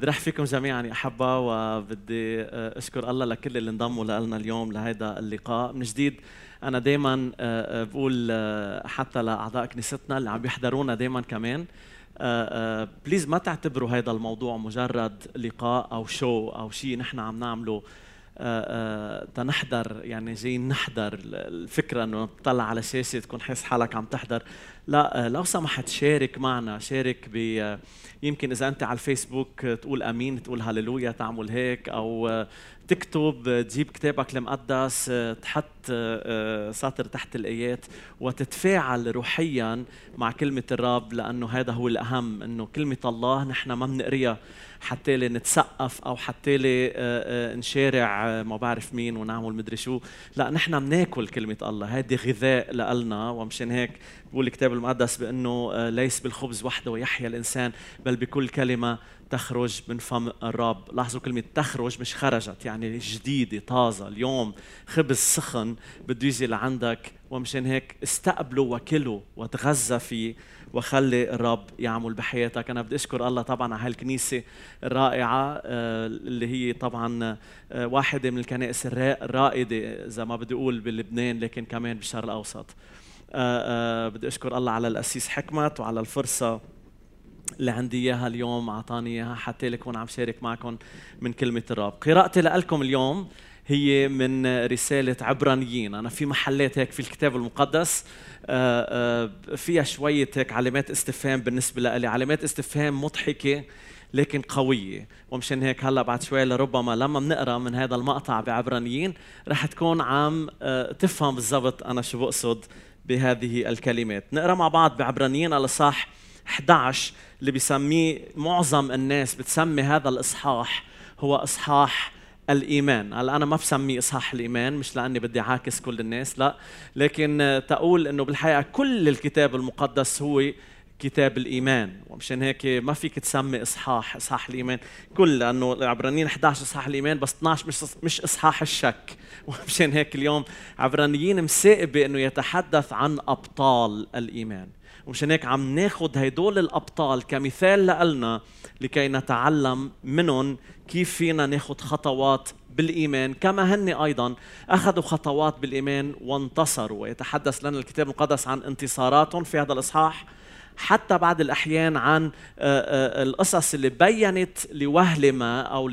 بدي رح فيكم جميعا يا أحبة وبدي آه، أشكر الله لكل اللي انضموا لنا اليوم لهذا اللقاء. من جديد أنا دائما آه، آه، بقول حتى لأعضاء كنيستنا اللي عم يحضرونا دائما كمان بليز ما تعتبروا هذا الموضوع مجرد لقاء أو شو أو شيء نحن عم نعمله. تنحضر يعني جايين نحضر الفكرة إنه تطلع على شاشه تكون حاسس حالك عم تحضر. لا لو سمحت شارك معنا شارك ب يمكن إذا أنت على الفيسبوك تقول آمين تقول هللويا تعمل هيك أو تكتب تجيب كتابك المقدس تحط آه، سطر تحت الآيات وتتفاعل روحيا مع كلمة الرب لأنه هذا هو الأهم إنه كلمة الله نحن ما بنقريها حتى لي نتسقف أو حتى لي آه، آه، نشارع ما بعرف مين ونعمل مدري شو. لا نحن بناكل كلمة الله. هذه غذاء لنا ومشان هيك بقول الكتاب المقدس بأنه ليس بالخبز وحده ويحيا الإنسان بل بكل كلمة تخرج من فم الرب. لاحظوا كلمة تخرج مش خرجت يعني جديدة طازة. اليوم خبز سخن بده يجي لعندك. ومشان هيك استقبله وكله وتغذى فيه وخلي الرب يعمل بحياتك. أنا بدي أشكر الله طبعا على هالكنيسة الرائعة آه، اللي هي طبعا آه، واحدة من الكنائس الرائدة إذا ما بدي أقول بلبنان لكن كمان بالشرق الأوسط. آه، بدي أشكر الله على الأسيس حكمت وعلى الفرصة. اللي عندي إياها اليوم أعطاني إياها حتى لكون عم شارك معكم من كلمة الرب. قراءتي لكم اليوم هي من رسالة عبرانيين. أنا في محلات هيك في الكتاب المقدس آه، آه، فيها شوية هيك علامات استفهام بالنسبة لي علامات استفهام مضحكة لكن قوية. ومشان هيك هلأ بعد شوي لربما لما بنقرأ من هذا المقطع بعبرانيين رح تكون عم آه، تفهم بالضبط أنا شو بقصد بهذه الكلمات. نقرأ مع بعض بعبرانيين الإصحاح 11 اللي بيسميه معظم الناس بتسمي هذا الإصحاح هو إصحاح الإيمان. هلا أنا ما بسميه إصحاح الإيمان مش لأني بدي عاكس كل الناس لا. لكن تقول إنه بالحقيقة كل الكتاب المقدس هو كتاب الإيمان. ومشان هيك ما فيك تسمي إصحاح إصحاح الإيمان كل لأنه العبرانيين 11 إصحاح الإيمان بس 12 مش مش إصحاح الشك. ومشان هيك اليوم عبرانيين مسائبه انه يتحدث عن أبطال الإيمان. ومشان هيك عم ناخذ هدول الأبطال كمثال لنا لكي نتعلم منهم كيف فينا ناخذ خطوات بالإيمان كما هن أيضا أخذوا خطوات بالإيمان وانتصروا. ويتحدث لنا الكتاب المقدس عن انتصاراتهم في هذا الإصحاح حتى بعض الأحيان عن آه، آه، القصص اللي بينت لوهلة ما أو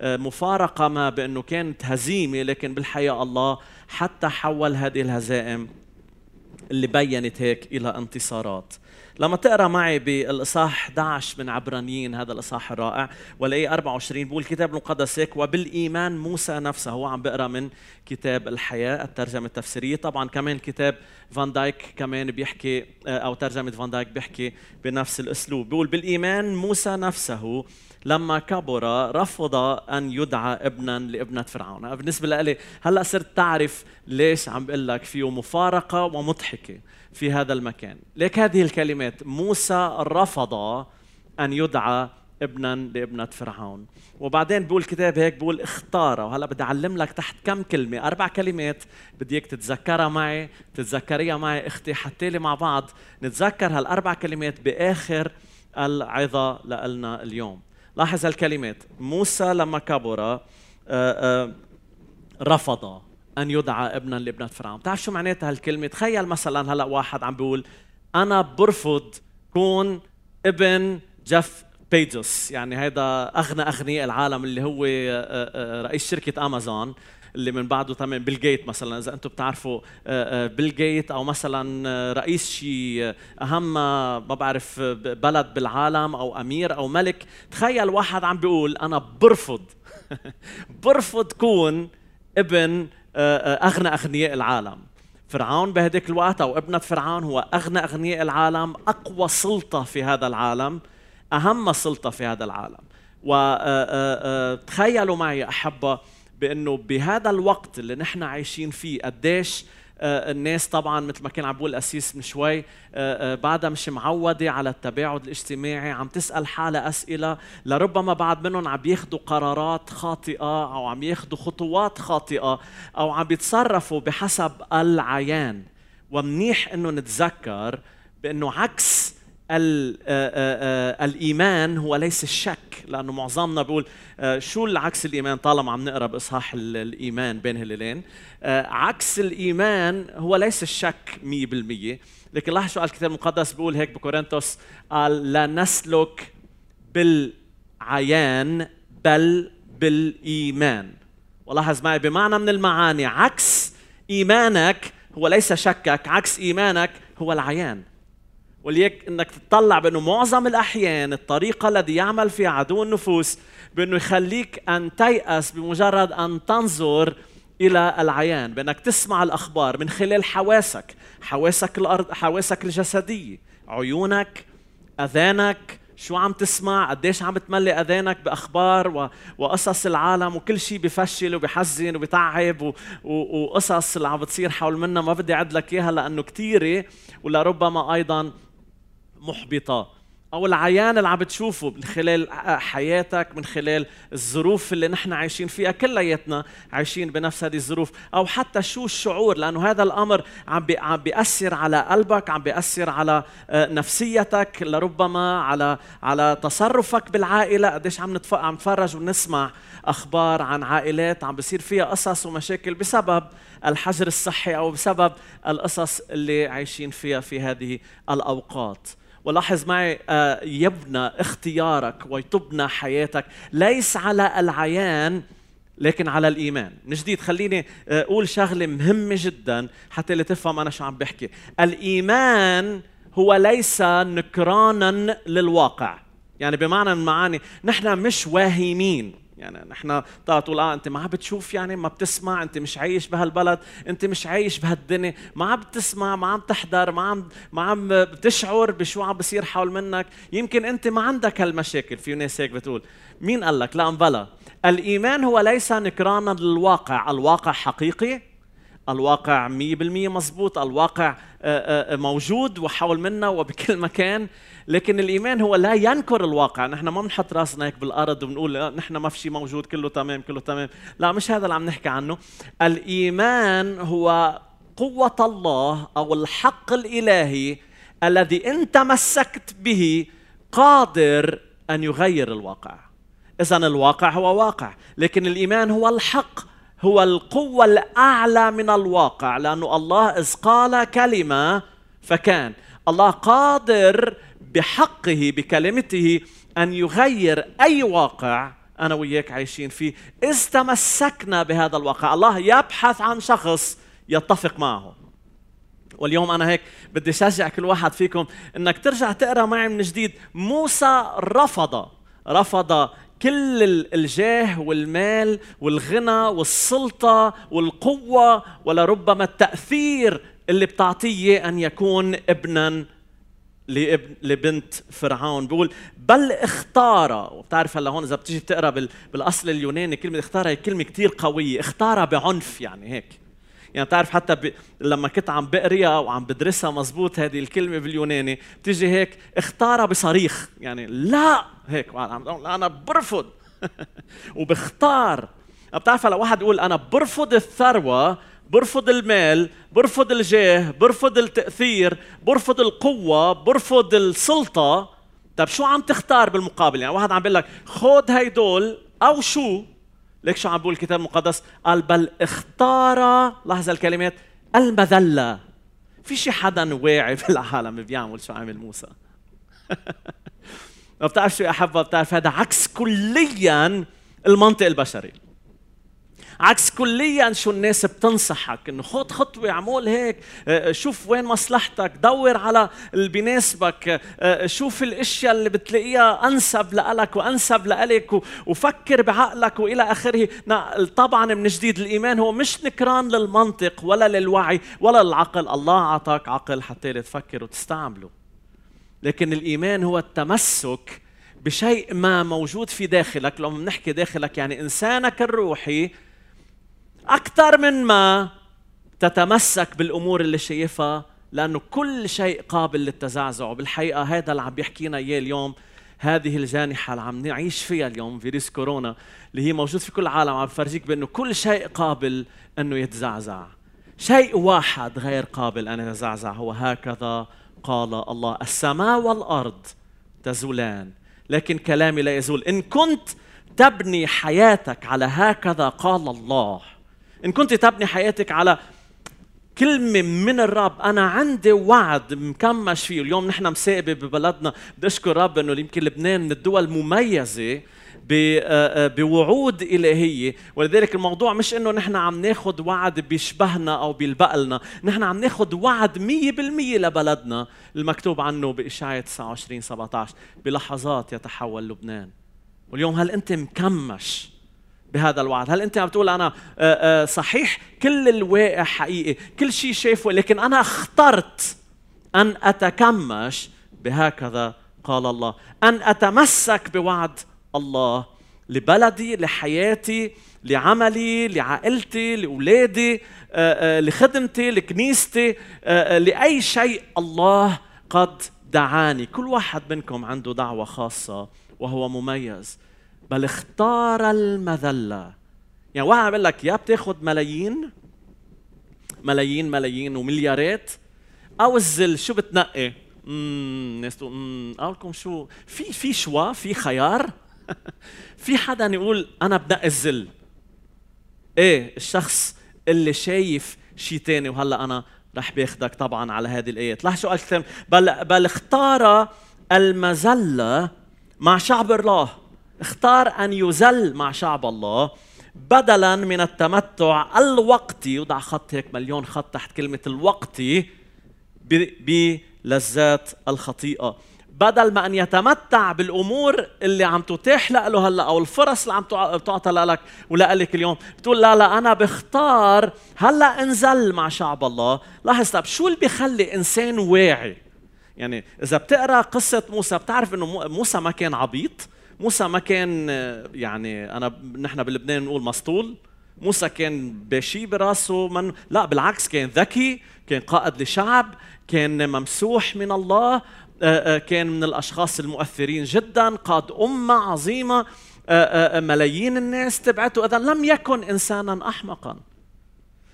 لمفارقة ما بأنه كانت هزيمة لكن بالحقيقة الله حتى حول هذه الهزائم اللي بينت هيك إلى انتصارات. لما تقرأ معي بالإصحاح 11 من عبرانيين هذا الإصحاح الرائع والايه 24 بقول الكتاب المقدس هيك وبالإيمان موسى نفسه هو عم بقرأ من كتاب الحياة الترجمة التفسيرية. طبعا كمان كتاب فان دايك كمان بيحكي أو ترجمة فان دايك بيحكي بنفس الأسلوب. بيقول بالإيمان موسى نفسه لما كبر رفض أن يدعى ابنا لابنة فرعون. بالنسبة لي هلأ صرت تعرف ليش عم بقول لك فيه مفارقة ومضحكة في هذا المكان. لك هذه الكلمات موسى رفض أن يدعى ابنا لابنة فرعون. وبعدين بقول الكتاب هيك بقول اختار وهلا بدي أعلم لك تحت كم كلمة أربع كلمات بدي اياك تتذكرها معي تتذكريها معي أختي حتى لي مع بعض. نتذكر هالأربع كلمات بآخر العظة لنا اليوم. لاحظ الكلمات. موسى لما كبر آه، آه، رفض أن يدعى ابنا لابنة فرعون. بتعرف شو معناتها هالكلمة؟ تخيل مثلا هلا واحد عم بيقول أنا برفض كون ابن جيف بيجوس. يعني هذا أغنى أغنياء العالم اللي هو آه، رئيس شركة أمازون. اللي من بعده تمام. بيل جيت مثلا إذا أنتم بتعرفوا بيل جيت أو مثلا رئيس شيء أهم ما بعرف بلد بالعالم أو أمير أو ملك. تخيل واحد عم بيقول أنا برفض. برفض كون ابن أغنى أغنياء العالم. فرعون بهديك الوقت أو ابنة فرعون هو أغنى أغنياء العالم أقوى سلطة في هذا العالم أهم سلطة في هذا العالم. وتخيلوا معي أحبة بأنه بهذا الوقت اللي نحن عايشين فيه قديش آه، الناس طبعا مثل ما كان عم بقول الاسيس من شوي آه، آه، بعدها مش معودة على التباعد الاجتماعي عم تسأل حالها أسئلة لربما بعض منهم عم ياخذوا قرارات خاطئة أو عم ياخذوا خطوات خاطئة أو عم بيتصرفوا بحسب العيان. ومنيح إنه نتذكر بأنه عكس الإيمان هو ليس الشك لأنه معظمنا بيقول شو العكس الإيمان؟ طالما عم نقرأ بإصحاح الإيمان بين هلالين عكس الإيمان هو ليس الشك 100% لكن لاحظ شو قال الكتاب المقدس؟ بيقول هيك بكورنثوس قال لا نسلك بالعيان بل بالإيمان. ولاحظ معي بمعنى من المعاني عكس إيمانك هو ليس شكك عكس إيمانك هو العيان. وليك إنك تطلع بأنه معظم الأحيان الطريقة الذي يعمل فيها عدو النفوس بأنه يخليك أن تيأس بمجرد أن تنظر إلى العيان بأنك تسمع الأخبار من خلال حواسك حواسك الأرض حواسك الجسديه عيونك أذانك شو عم تسمع قديش عم تملي أذانك بأخبار و... وقصص العالم وكل شيء بفشل وبحزن وبتعب و... و... وقصص اللي عم بتصير حول منا ما بدي أعد لك إياها لأنه كثيره ولربما أيضا محبطة. أو العيان اللي عم بتشوفه من خلال حياتك من خلال الظروف اللي نحن عايشين فيها. كلياتنا عايشين بنفس هذه الظروف. أو حتى شو الشعور لأنه هذا الأمر عم عم بيأثر على قلبك عم بيأثر على آه، نفسيتك لربما على على تصرفك بالعائلة. قديش عم نتف... عم نتفرج ونسمع أخبار عن عائلات عم بيصير فيها قصص ومشاكل بسبب الحجر الصحي أو بسبب القصص اللي عايشين فيها في هذه الأوقات. ولاحظ معي آه، يبنى اختيارك ويتبنى حياتك. ليس على العيان لكن على الإيمان. من جديد خليني آه، أقول شغلة مهمة جدا حتى لتفهم أنا شو عم بحكي. الإيمان هو ليس نكرانا للواقع. يعني بمعنى المعاني نحن مش واهمين. يعني نحن تقول آه أنت ما عم بتشوف يعني ما بتسمع أنت مش عايش بهالبلد أنت مش عايش بهالدنيا ما عم بتسمع ما عم تحضر ما عم ما عم بتشعر بشو عم بصير حول منك. يمكن أنت ما عندك هالمشاكل في ناس هيك بتقول. مين قال لك؟ لا بلا. الإيمان هو ليس نكرانا للواقع الواقع حقيقي. الواقع 100% مزبوط الواقع آه، آه، موجود وحول منا وبكل مكان لكن الإيمان هو لا ينكر الواقع. نحن ما بنحط راسنا هيك بالأرض وبنقول نحن ما في شيء موجود كله تمام كله تمام. لا مش هذا اللي عم نحكي عنه. الإيمان هو قوة الله أو الحق الإلهي الذي إن تمسكت به قادر أن يغير الواقع. اذا الواقع هو واقع لكن الإيمان هو الحق. هو القوة الأعلى من الواقع لأنه الله إذ قال كلمة فكان. الله قادر بحقه بكلمته أن يغير أي واقع أنا وياك عايشين فيه إذ تمسكنا بهذا الواقع. الله يبحث عن شخص يتفق معه. واليوم أنا هيك بدي شجع كل واحد فيكم إنك ترجع تقرأ معي من جديد. موسى رفض رفض كل الجاه والمال والغنى والسلطة والقوة ولربما التأثير اللي بتعطيه أن يكون ابنا لابن لبنت فرعون. بيقول بل اختار وبتعرف هلا هون إذا بتيجي بتقرأ بالأصل اليوناني كلمة اختار هي كلمة كثير قوية. اختار بعنف يعني هيك. يعني بتعرف حتى ب... لما كنت عم بقريها وعم بدرسها مزبوط هذه الكلمة باليوناني بتيجي هيك اختار بصريخ. يعني لا هيك أنا برفض. وبختار. بتعرف لو واحد يقول أنا برفض الثروة برفض المال برفض الجاه برفض التأثير برفض القوة برفض السلطة. طيب شو عم تختار بالمقابل؟ يعني واحد عم بيقول لك خذ هيدول أو شو؟ ليك شو عم بقول الكتاب المقدس؟ قال بل اختار لحظة الكلمات المذلة. في شي حدا واعي بالعالم بيعمل شو عمل موسى؟ ما بتعرف شو يا بتعرف هذا عكس كليا المنطق البشري. عكس كليا شو الناس بتنصحك إنه خذ خطوة اعمل هيك آه، شوف وين مصلحتك دور على اللي بيناسبك آه، شوف الأشياء اللي بتلاقيها أنسب لك وأنسب لك وفكر بعقلك وإلى آخره. طبعا من جديد الإيمان هو مش نكران للمنطق ولا للوعي ولا للعقل. الله أعطاك عقل حتى تفكر وتستعمله. لكن الإيمان هو التمسك بشيء ما موجود في داخلك. لما بنحكي داخلك يعني إنسانك الروحي أكثر من ما تتمسك بالأمور اللي شايفها لأنه كل شيء قابل للتزعزع. وبالحقيقة هذا اللي عم بيحكينا إياه اليوم هذه الجانحة اللي عم نعيش فيها اليوم فيروس كورونا اللي هي موجود في كل العالم عم بفرجيك بأنه كل شيء قابل أنه يتزعزع. شيء واحد غير قابل أن يتزعزع هو هكذا قال الله السماء والأرض تزولان لكن كلامي لا يزول. إن كنت تبني حياتك على هكذا قال الله. إن كنت تبني حياتك على كلمة من الرب أنا عندي وعد مكمش فيه. اليوم نحن مساقبة ببلدنا. بدي أشكر رب أنه يمكن لبنان من الدول المميزة آه، آه، بوعود إلهية. ولذلك الموضوع مش إنه نحن عم ناخد وعد بيشبهنا أو بيلبق لنا نحن عم ناخد وعد مية بالمية لبلدنا المكتوب عنه بإشاعة 29 17 بلحظات يتحول لبنان. واليوم هل أنت مكمش؟ بهذا الوعد. هل أنت عم تقول أنا آه، صحيح؟ كل الواقع حقيقي كل شيء شايفه لكن أنا اخترت أن أتكمش بهكذا قال الله. أن أتمسك بوعد الله لبلدي لحياتي لعملي لعائلتي لأولادي آه، آه، لخدمتي لكنيستي آه، لأي شيء الله قد دعاني. كل واحد منكم عنده دعوة خاصة وهو مميز. بل اختار المذلة. يعني واحد بيقول لك يا بتاخذ ملايين ملايين ملايين ومليارات أو الزل شو بتنقي؟ امم ناس تقول أقول لكم شو؟ في في شوا في خيار؟ في حدا يقول أنا بنقي الذل إيه الشخص اللي شايف شيء تاني وهلا أنا رح بأخدك طبعا على هذه الآيات. لاحظوا شو قال بل بل اختار المذلة مع شعب الله. اختار أن يذل مع شعب الله بدلا من التمتع الوقتي وضع خط هيك مليون خط تحت كلمة الوقتي بلذات الخطيئة. بدل ما أن يتمتع بالأمور اللي عم تتاح له هلا أو الفرص اللي عم تعطى لك ولا لك اليوم بتقول لا لا أنا بختار هلا انزل مع شعب الله. لاحظ طب شو اللي بيخلي إنسان واعي؟ يعني إذا بتقرأ قصة موسى بتعرف إنه موسى ما كان عبيط؟ موسى ما كان يعني أنا نحن بلبنان بنقول مسطول. موسى كان بشي براسه من لا بالعكس كان ذكي كان قائد لشعب كان ممسوح من الله آه، آه، كان من الأشخاص المؤثرين جدا قاد أمة عظيمة آه، ملايين الناس تبعته. اذا لم يكن انسانا احمقا.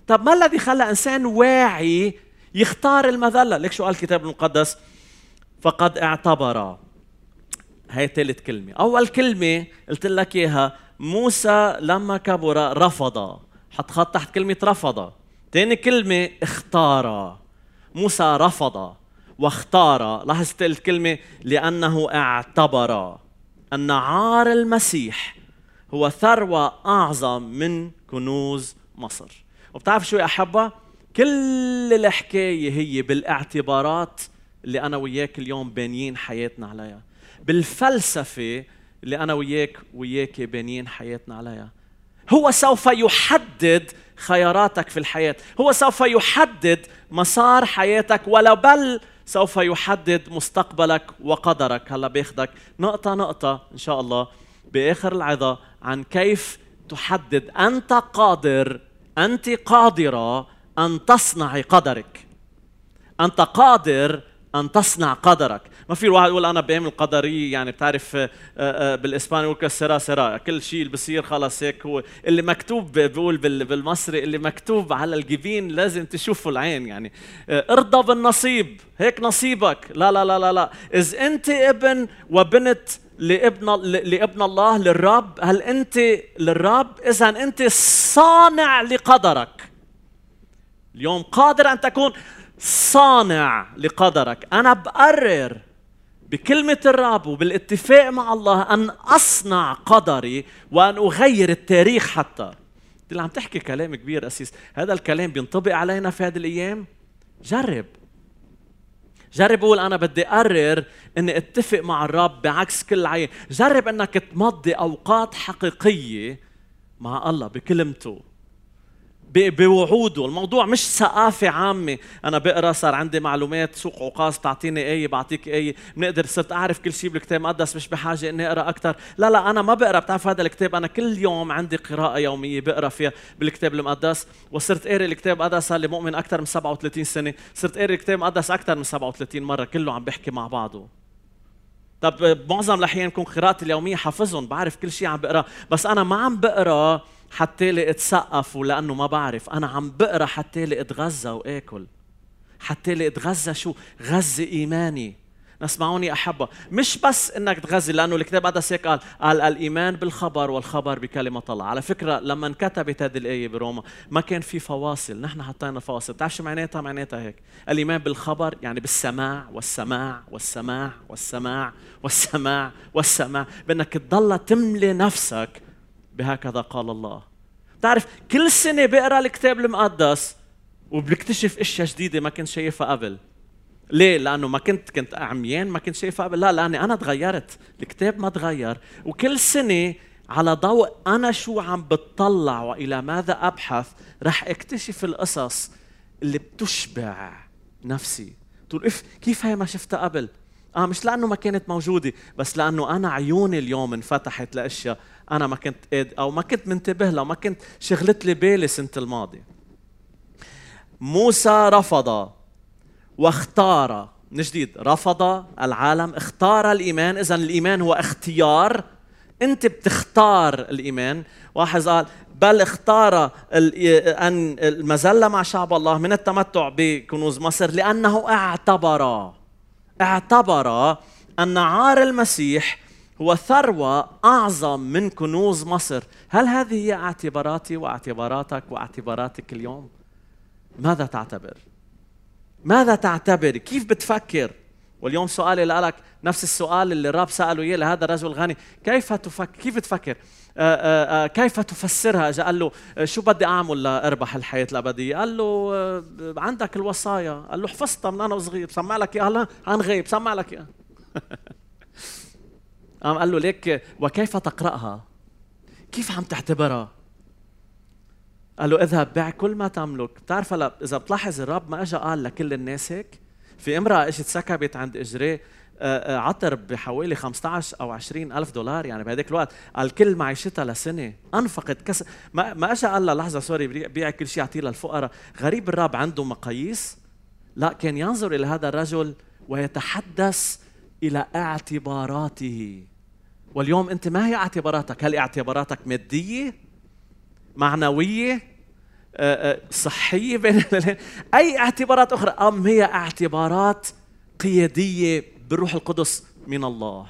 طب ما الذي خلى إنسان واعي يختار المذلة؟ ليك شو قال الكتاب المقدس فقد اعتبر. هي ثالث كلمة. أول كلمة قلت لك إياها موسى لما كبر رفض. حط خط تحت كلمة رفض. ثاني كلمة اختار. موسى رفض واختار. لاحظت الكلمة لأنه اعتبر. أن عار المسيح هو ثروة أعظم من كنوز مصر. وبتعرف شو يا أحبة؟ كل الحكاية هي بالاعتبارات اللي أنا وياك اليوم بانيين حياتنا عليها. بالفلسفة اللي أنا وياك وياك بانيين حياتنا عليها. هو سوف يحدد خياراتك في الحياة. هو سوف يحدد مسار حياتك ولا بل سوف يحدد مستقبلك وقدرك. هلا باخذك نقطة نقطة إن شاء الله بآخر العظة عن كيف تحدد أنت قادر أنت قادرة أن تصنعي قدرك. أنت قادر أن تصنع قدرك. ما في الواحد يقول أنا بامن القدريه يعني بتعرف آه، آه، بالإسباني يقول سرا سرا كل شيء اللي بصير خلص هيك هو. اللي مكتوب بقول بالمصري اللي مكتوب على الجبين لازم تشوفه العين يعني. آه، ارضى بالنصيب. هيك نصيبك. لا لا لا لا لا. اذا أنت ابن وبنت لابن لابن الله للرب هل أنت للرب؟ إذا أنت صانع لقدرك. اليوم قادر أن تكون صانع لقدرك. أنا بقرر بكلمة الرب وبالاتفاق مع الله أن أصنع قدري وأن أغير التاريخ حتى. اللي عم تحكي كلام كبير أسيس. هذا الكلام بينطبق علينا في هذه الأيام. جرب. جرب قول أنا بدي أقرر إني أتفق مع الرب بعكس كل عين. جرب إنك تمضي أوقات حقيقية مع الله بكلمته. بوعوده. الموضوع مش ثقافة عامة. أنا بقرأ صار عندي معلومات سوق عكاظ تعطيني آية بعطيك آية بنقدر صرت أعرف كل شيء بالكتاب المقدس مش بحاجة إني أقرأ أكثر لا لا أنا ما بقرأ. بتعرف هذا الكتاب؟ أنا كل يوم عندي قراءة يومية بقرأ فيها بالكتاب المقدس. وصرت قاري الكتاب المقدس. صار لي مؤمن أكثر من 37 سنة. صرت قاري الكتاب المقدس أكثر من 37 مرة. كله عم بحكي مع بعضه. طب معظم الأحيان كون قراءتي اليومية حافظهم. بعرف كل شيء عم بقرأ. بس أنا ما عم بقرأ حتى لي اتسقف ولأنه ما بعرف. أنا عم بقرأ حتى لي اتغذى وآكل. حتى لي اتغذى شو؟ غذي إيماني. اسمعوني أحبة. مش بس إنك تغذي لأنه الكتاب المقدس هيك قال قال الإيمان بالخبر والخبر بكلمة الله. على فكرة لما انكتبت هذه الآية بروما ما كان في فواصل. نحن حطينا فواصل. بتعرف شو معناتها؟ معناتها هيك. الإيمان بالخبر يعني بالسماع والسماع والسماع والسماع والسماع والسماع. بإنك تضل تملي نفسك بهكذا قال الله. بتعرف كل سنة بقرأ الكتاب المقدس وبكتشف أشياء جديدة ما كنت شايفها قبل. ليه؟ لأنه ما كنت كنت عميان ما كنت شايفها قبل. لا لأني أنا تغيرت. الكتاب ما تغير. وكل سنة على ضوء أنا شو عم بتطلع وإلى ماذا أبحث رح اكتشف القصص اللي بتشبع نفسي. تقول إف كيف هي ما شفتها قبل؟ آه مش لأنه ما كانت موجودة بس لأنه أنا عيوني اليوم انفتحت لأشياء أنا ما كنت أو ما كنت منتبه لها ما كنت شغلت لي بالي السنة الماضيه موسى رفض واختار من جديد رفض العالم اختار الإيمان. اذا الإيمان هو اختيار. أنت بتختار الإيمان. واحد قال بل اختار أن المزله مع شعب الله من التمتع بكنوز مصر لأنه اعتبر. اعتبر أن عار المسيح هو ثروة أعظم من كنوز مصر هل هذه هي اعتباراتي واعتباراتك واعتباراتك اليوم؟ ماذا تعتبر؟ ماذا تعتبر؟ كيف بتفكر؟ واليوم سؤالي لك نفس السؤال اللي الرب سأله إياه لهذا الرجل الغني كيف تفكر؟ كيف تفكر؟ آآ آه، آآ آه، آه، كيف تفسرها؟ اجى قال له شو بدي أعمل لأربح الحياة الأبدية؟ قال له عندك الوصايا، قال له حفظتها من أنا وصغير، بسمع لك إياها هلا عن غيب، بسمع لك إياها. قام قال له ليك وكيف تقرأها؟ كيف عم تعتبرها؟ قال له اذهب بيع كل ما تملك بتعرف هلا إذا بتلاحظ الرب ما اجى قال لكل الناس هيك؟ في امرأة إجت سكبت عند اجريه آه، آه، عطر بحوالي 15 أو 20 ألف دولار يعني بهذاك الوقت قال كل معيشتها لسنة أنفقت كس. ما ما اجى قال لها لحظة سوري بيع كل شيء اعطيه للفقراء. غريب الرب عنده مقاييس. لا كان ينظر إلى هذا الرجل ويتحدث إلى اعتباراته. واليوم انت ما هي اعتباراتك؟ هل اعتباراتك مادية؟ معنوية؟ آه، آه، صحية؟ بين أي اعتبارات أخرى؟ أم هي اعتبارات قيادية بالروح القدس من الله؟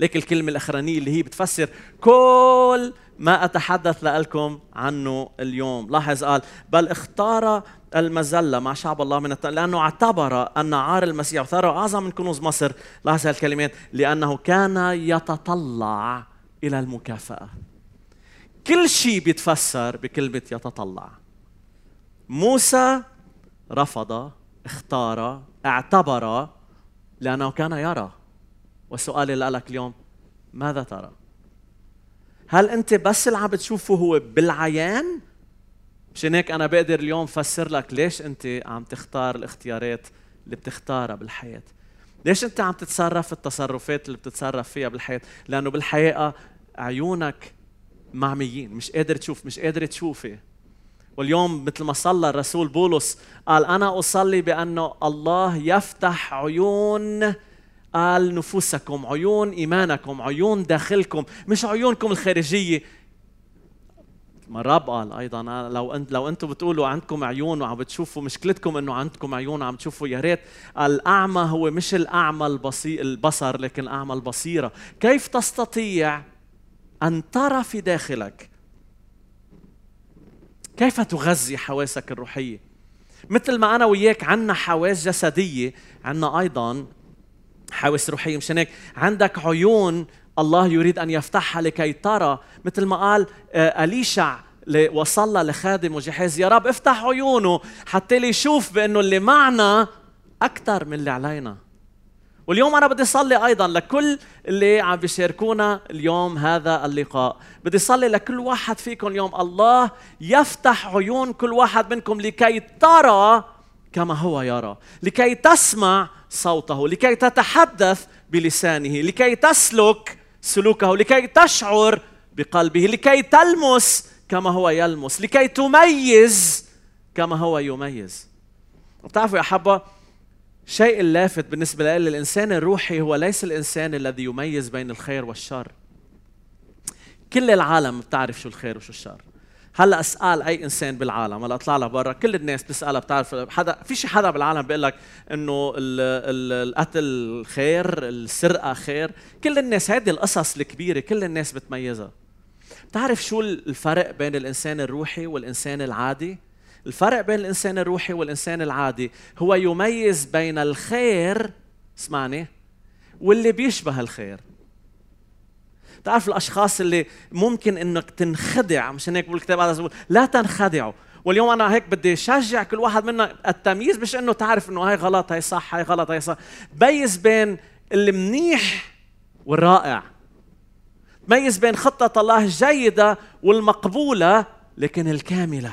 ليك الكلمة الأخرانية اللي هي بتفسر كل ما أتحدث لكم عنه اليوم. لاحظ قال بل اختار المزلة مع شعب الله من الت... لأنه اعتبر أن عار المسيح ثروة أعظم من كنوز مصر. لاحظ هالكلمات لأنه كان يتطلع إلى المكافأة. كل شيء بيتفسر بكلمة يتطلع موسى رفض اختار اعتبر لأنه كان يرى. وسؤالي لك اليوم ماذا ترى؟ هل أنت بس اللي عم بتشوفه هو بالعيان؟ مشان هيك أنا بقدر اليوم فسر لك ليش أنت عم تختار الاختيارات اللي بتختارها بالحياة ليش أنت عم تتصرف التصرفات اللي بتتصرف فيها بالحياة؟ لأنه بالحقيقة عيونك معميين مش قادر تشوف مش قادر تشوفي واليوم مثل ما صلى الرسول بولس قال أنا أصلي بأنه الله يفتح عيون قال نفوسكم عيون إيمانكم عيون داخلكم مش عيونكم الخارجية. ما الرب قال أيضا لو انت لو أنتم بتقولوا عندكم عيون وعم بتشوفوا مشكلتكم إنه عندكم عيون وعم تشوفوا يا ريت. الأعمى هو مش الأعمى البصير البصر لكن الأعمى البصيرة. كيف تستطيع أن ترى في داخلك؟ كيف تغذي حواسك الروحية؟ مثل ما أنا وياك عندنا حواس جسدية عندنا أيضا حواس روحيه مشان هيك عندك عيون الله يريد أن يفتحها لكي ترى. مثل ما قال آه، أليشع وصلى لخادم جحيز يا رب افتح عيونه حتى يشوف بأنه اللي معنا أكثر من اللي علينا. واليوم أنا بدي اصلي أيضا لكل اللي عم بيشاركونا اليوم هذا اللقاء. بدي اصلي لكل واحد فيكم اليوم. الله يفتح عيون كل واحد منكم لكي ترى كما هو يرى. لكي تسمع صوته لكي تتحدث بلسانه لكي تسلك سلوكه لكي تشعر بقلبه لكي تلمس كما هو يلمس لكي تميز كما هو يميز. بتعرفوا يا حبه الشيء اللافت بالنسبة لي الإنسان الروحي هو ليس الإنسان الذي يميز بين الخير والشر. كل العالم بتعرف شو الخير وشو الشر. هلا اسأل أي إنسان بالعالم هلا اطلع لها برا كل الناس بتسألها بتعرف حدا في شي حدا بالعالم بيقول لك إنه القتل خير السرقة خير كل الناس هذه القصص الكبيرة كل الناس بتميزها. بتعرف شو الفرق بين الإنسان الروحي والإنسان العادي؟ الفرق بين الإنسان الروحي والإنسان العادي هو يميز بين الخير اسمعني واللي بيشبه الخير. تعرف الأشخاص اللي ممكن إنك تنخدع مشان هيك بالكتاب هذا لا تنخدعوا. واليوم أنا هيك بدي شجع كل واحد منا التمييز مش إنه تعرف إنه هاي غلط هاي صح هاي غلط هاي صح. بيز بين المنيح والرائع. ميز بين خطة الله الجيدة والمقبولة لكن الكاملة.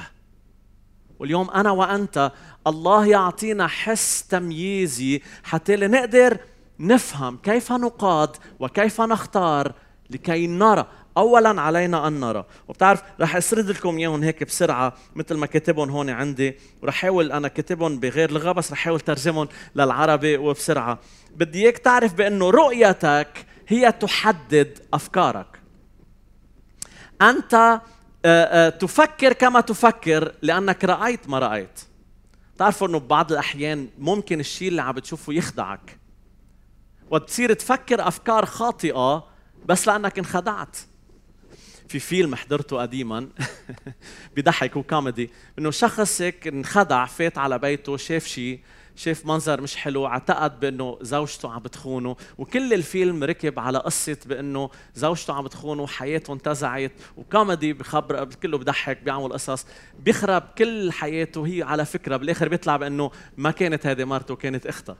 واليوم أنا وأنت الله يعطينا حس تمييزي حتى نقدر نفهم كيف نقاد وكيف نختار لكي نرى. اولا علينا أن نرى. وبتعرف رح أسرد لكم إياهم هيك بسرعة مثل ما كاتبهم هون عندي. ورح أحاول أنا كاتبهم بغير لغه بس رح أحاول ترجمهم للعربي وبسرعة. بدي إياك تعرف بأنه رؤيتك هي تحدد أفكارك. أنت آه، آه، تفكر كما تفكر لأنك رأيت ما رأيت. تعرفوا إنه ببعض الأحيان ممكن الشيء اللي عم بتشوفه يخدعك. وتصير تفكر أفكار خاطئة بس لأنك انخدعت. في فيلم حضرته قديما بيضحك وكوميدي إنه شخص هيك انخدع فات على بيته شاف شيء شاف منظر مش حلو اعتقد بإنه زوجته عم بتخونه. وكل الفيلم ركب على قصة بإنه زوجته عم بتخونه وحياته انتزعت. وكوميدي بخبر كله بضحك بيعمل قصص. بيخرب كل حياته هي على فكرة بالآخر بيطلع بإنه ما كانت هذه مرته كانت أختها.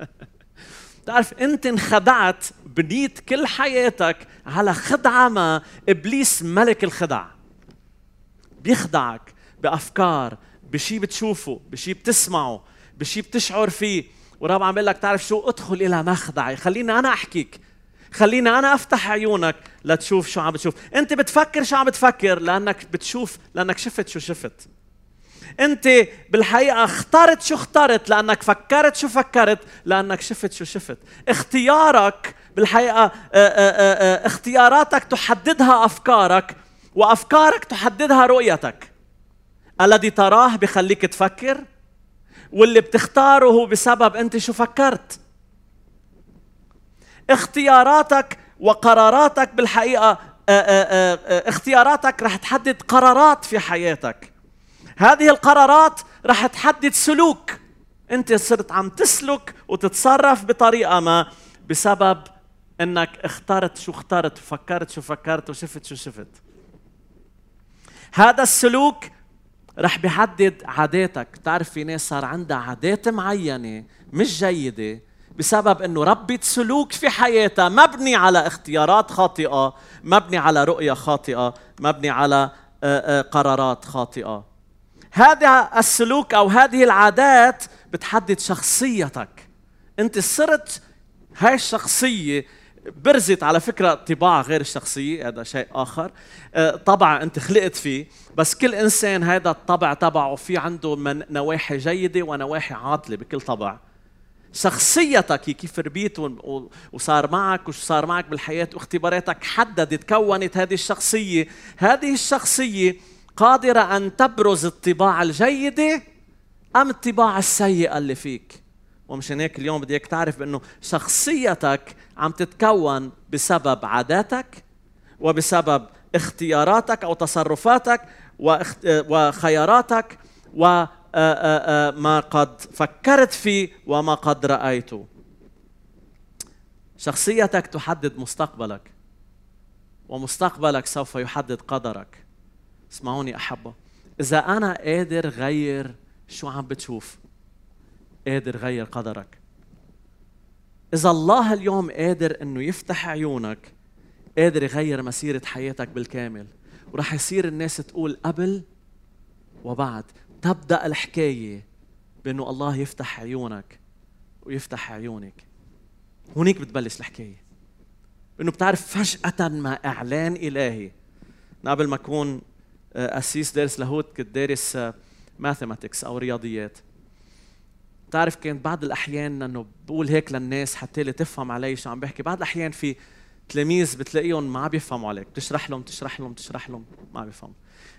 تعرف أنت انخدعت بنيت كل حياتك على خدعة ما إبليس ملك الخدع بيخدعك بأفكار بشي بتشوفه بشي بتسمعه بشي بتشعر فيه. ورب عم بيقول لك تعرف شو؟ ادخل إلى مخدعي. خليني أنا أحكيك. خليني أنا أفتح عيونك لتشوف شو عم بتشوف. أنت بتفكر شو عم بتفكر؟ لأنك بتشوف لأنك شفت شو شفت. أنت بالحقيقة اخترت شو اخترت. لأنك فكرت شو فكرت لأنك شفت شو شفت. اختيارك بالحقيقة آه، آه، آه، اختياراتك تحددها أفكارك وأفكارك تحددها رؤيتك. الذي تراه بخليك تفكر واللي بتختاره بسبب أنت شو فكرت. اختياراتك وقراراتك بالحقيقة اختياراتك رح تحدد قرارات في حياتك. هذه القرارات رح تحدد سلوك. أنت صرت عم تسلك وتتصرف بطريقة ما بسبب إنك اخترت شو اخترت وفكرت شو فكرت وشفت شو شفت. هذا السلوك رح بيحدد عاداتك. بتعرف في ناس صار عندها عادات معينة مش جيدة بسبب إنه ربت سلوك في حياتها. مبني على اختيارات خاطئة مبني على رؤية خاطئة مبني على آه، آه، قرارات خاطئة. هذا السلوك أو هذه العادات بتحدد شخصيتك. أنت صرت هاي الشخصية برزت على فكرة طباع غير الشخصية هذا شيء آخر. آه، طبع أنت خلقت فيه بس كل إنسان هذا الطبع تبعه في عنده من نواحي جيدة ونواحي عاطلة بكل طبع. شخصيتك كيف ربيت وصار معك وشو صار معك بالحياة واختباراتك حددت كونت هذه الشخصية. هذه الشخصية قادرة أن تبرز الطباع الجيدة أم الطباع السيئة اللي فيك؟ ومشان هيك اليوم بدي إياك تعرف بأنه شخصيتك عم تتكون بسبب عاداتك وبسبب اختياراتك أو تصرفاتك وخياراتك وما قد فكرت فيه وما قد رأيته. شخصيتك تحدد مستقبلك ومستقبلك سوف يحدد قدرك. اسمعوني أحبة. إذا أنا قادر غير شو عم بتشوف؟ قادر غير قدرك. إذا الله اليوم قادر إنه يفتح عيونك قادر يغير مسيرة حياتك بالكامل ورح يصير الناس تقول قبل وبعد. تبدأ الحكاية بأنه الله يفتح عيونك ويفتح عيونك. هونيك بتبلش الحكاية. إنه بتعرف فجأة ما إعلان إلهي. قبل ما أكون قسيس دارس لاهوت كنت دارس ماثيماتكس أو رياضيات. بتعرف كانت بعض الأحيان إنه بقول هيك للناس حتى لي تفهم علي شو عم بحكي. بعض الأحيان في تلاميذ بتلاقيهم ما بيفهموا عليك. بتشرح لهم تشرح لهم تشرح لهم ما بيفهموا.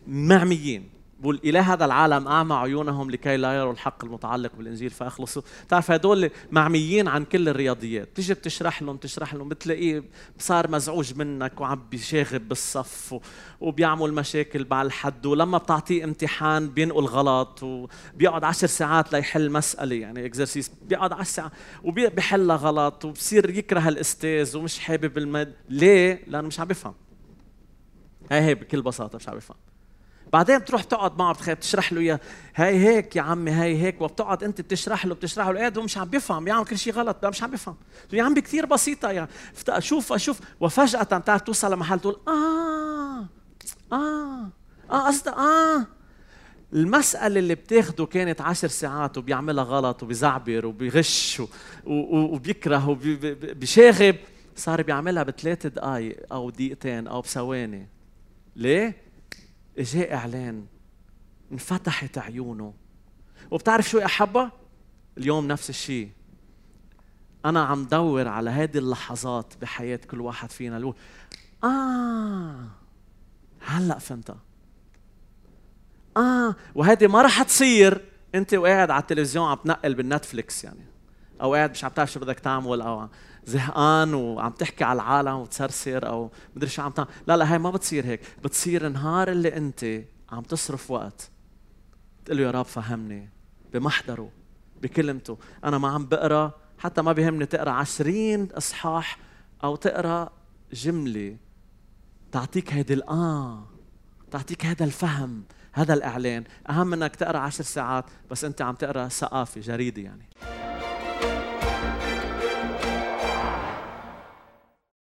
معميين. بقول إلى هذا العالم أعمى عيونهم لكي لا يروا الحق المتعلق بالإنجيل فأخلصوا. بتعرف هدول معميين عن كل الرياضيات. تيجي بتشرح لهم تشرح لهم بتلاقيه صار مزعوج منك وعم بيشاغب بالصف وبيعمل مشاكل مع الحد. ولما بتعطيه امتحان بينقل غلط وبيقعد عشر ساعات ليحل مسألة يعني اكزرسيس بيقعد عشر ساعات وبيحلها غلط وبصير يكره الأستاذ ومش حابب المد ليه؟ لأنه مش عم بيفهم هي هي بكل بساطة مش عم بيفهم بعدين بتروح تقعد معه بتشرح له اياه هاي هيك يا عمي هاي هيك وبتقعد انت بتشرح له بتشرح له. قاعد مش عم بيفهم بيعمل كل شيء غلط مش عم بيفهم. يا عمي كثير بسيطة يعني أشوف أشوف وفجأة بتعرف توصل لمحل تقول آه آه آه قصدي آه. المسألة اللي بتاخده كانت عشر ساعات وبيعملها غلط وبيزعبر وبيغش وبيكره وبيشاغب صار بيعملها بثلاث دقائق أو دقيقتين أو بثواني. ليه؟ اجاه إعلان؟ انفتحت عيونه. وبتعرف شو احبها اليوم نفس الشيء أنا عم دور على هذه اللحظات بحياة كل واحد فينا. اللي آه. هلأ فهمتها آه. وهذه ما رح تصير. أنت وقاعد على التلفزيون عم تنقل بالنتفليكس يعني. أو قاعد مش عم تعرف شو بدك تعمل أو زهقان وعم تحكي على العالم وتسرسر أو مدري شو عم تعمل. لا لا هي ما بتصير هيك. بتصير نهار اللي أنت عم تصرف وقت. تقول له يا رب فهمني. بمحضره بكلمته. أنا ما عم بقرأ حتى ما بيهمني تقرأ عشرين إصحاح أو تقرأ جملة. تعطيك هيدي الاه تعطيك هذا الفهم هذا الإعلان. أهم إنك تقرأ عشر ساعات بس أنت عم تقرأ ثقافة جريدة يعني.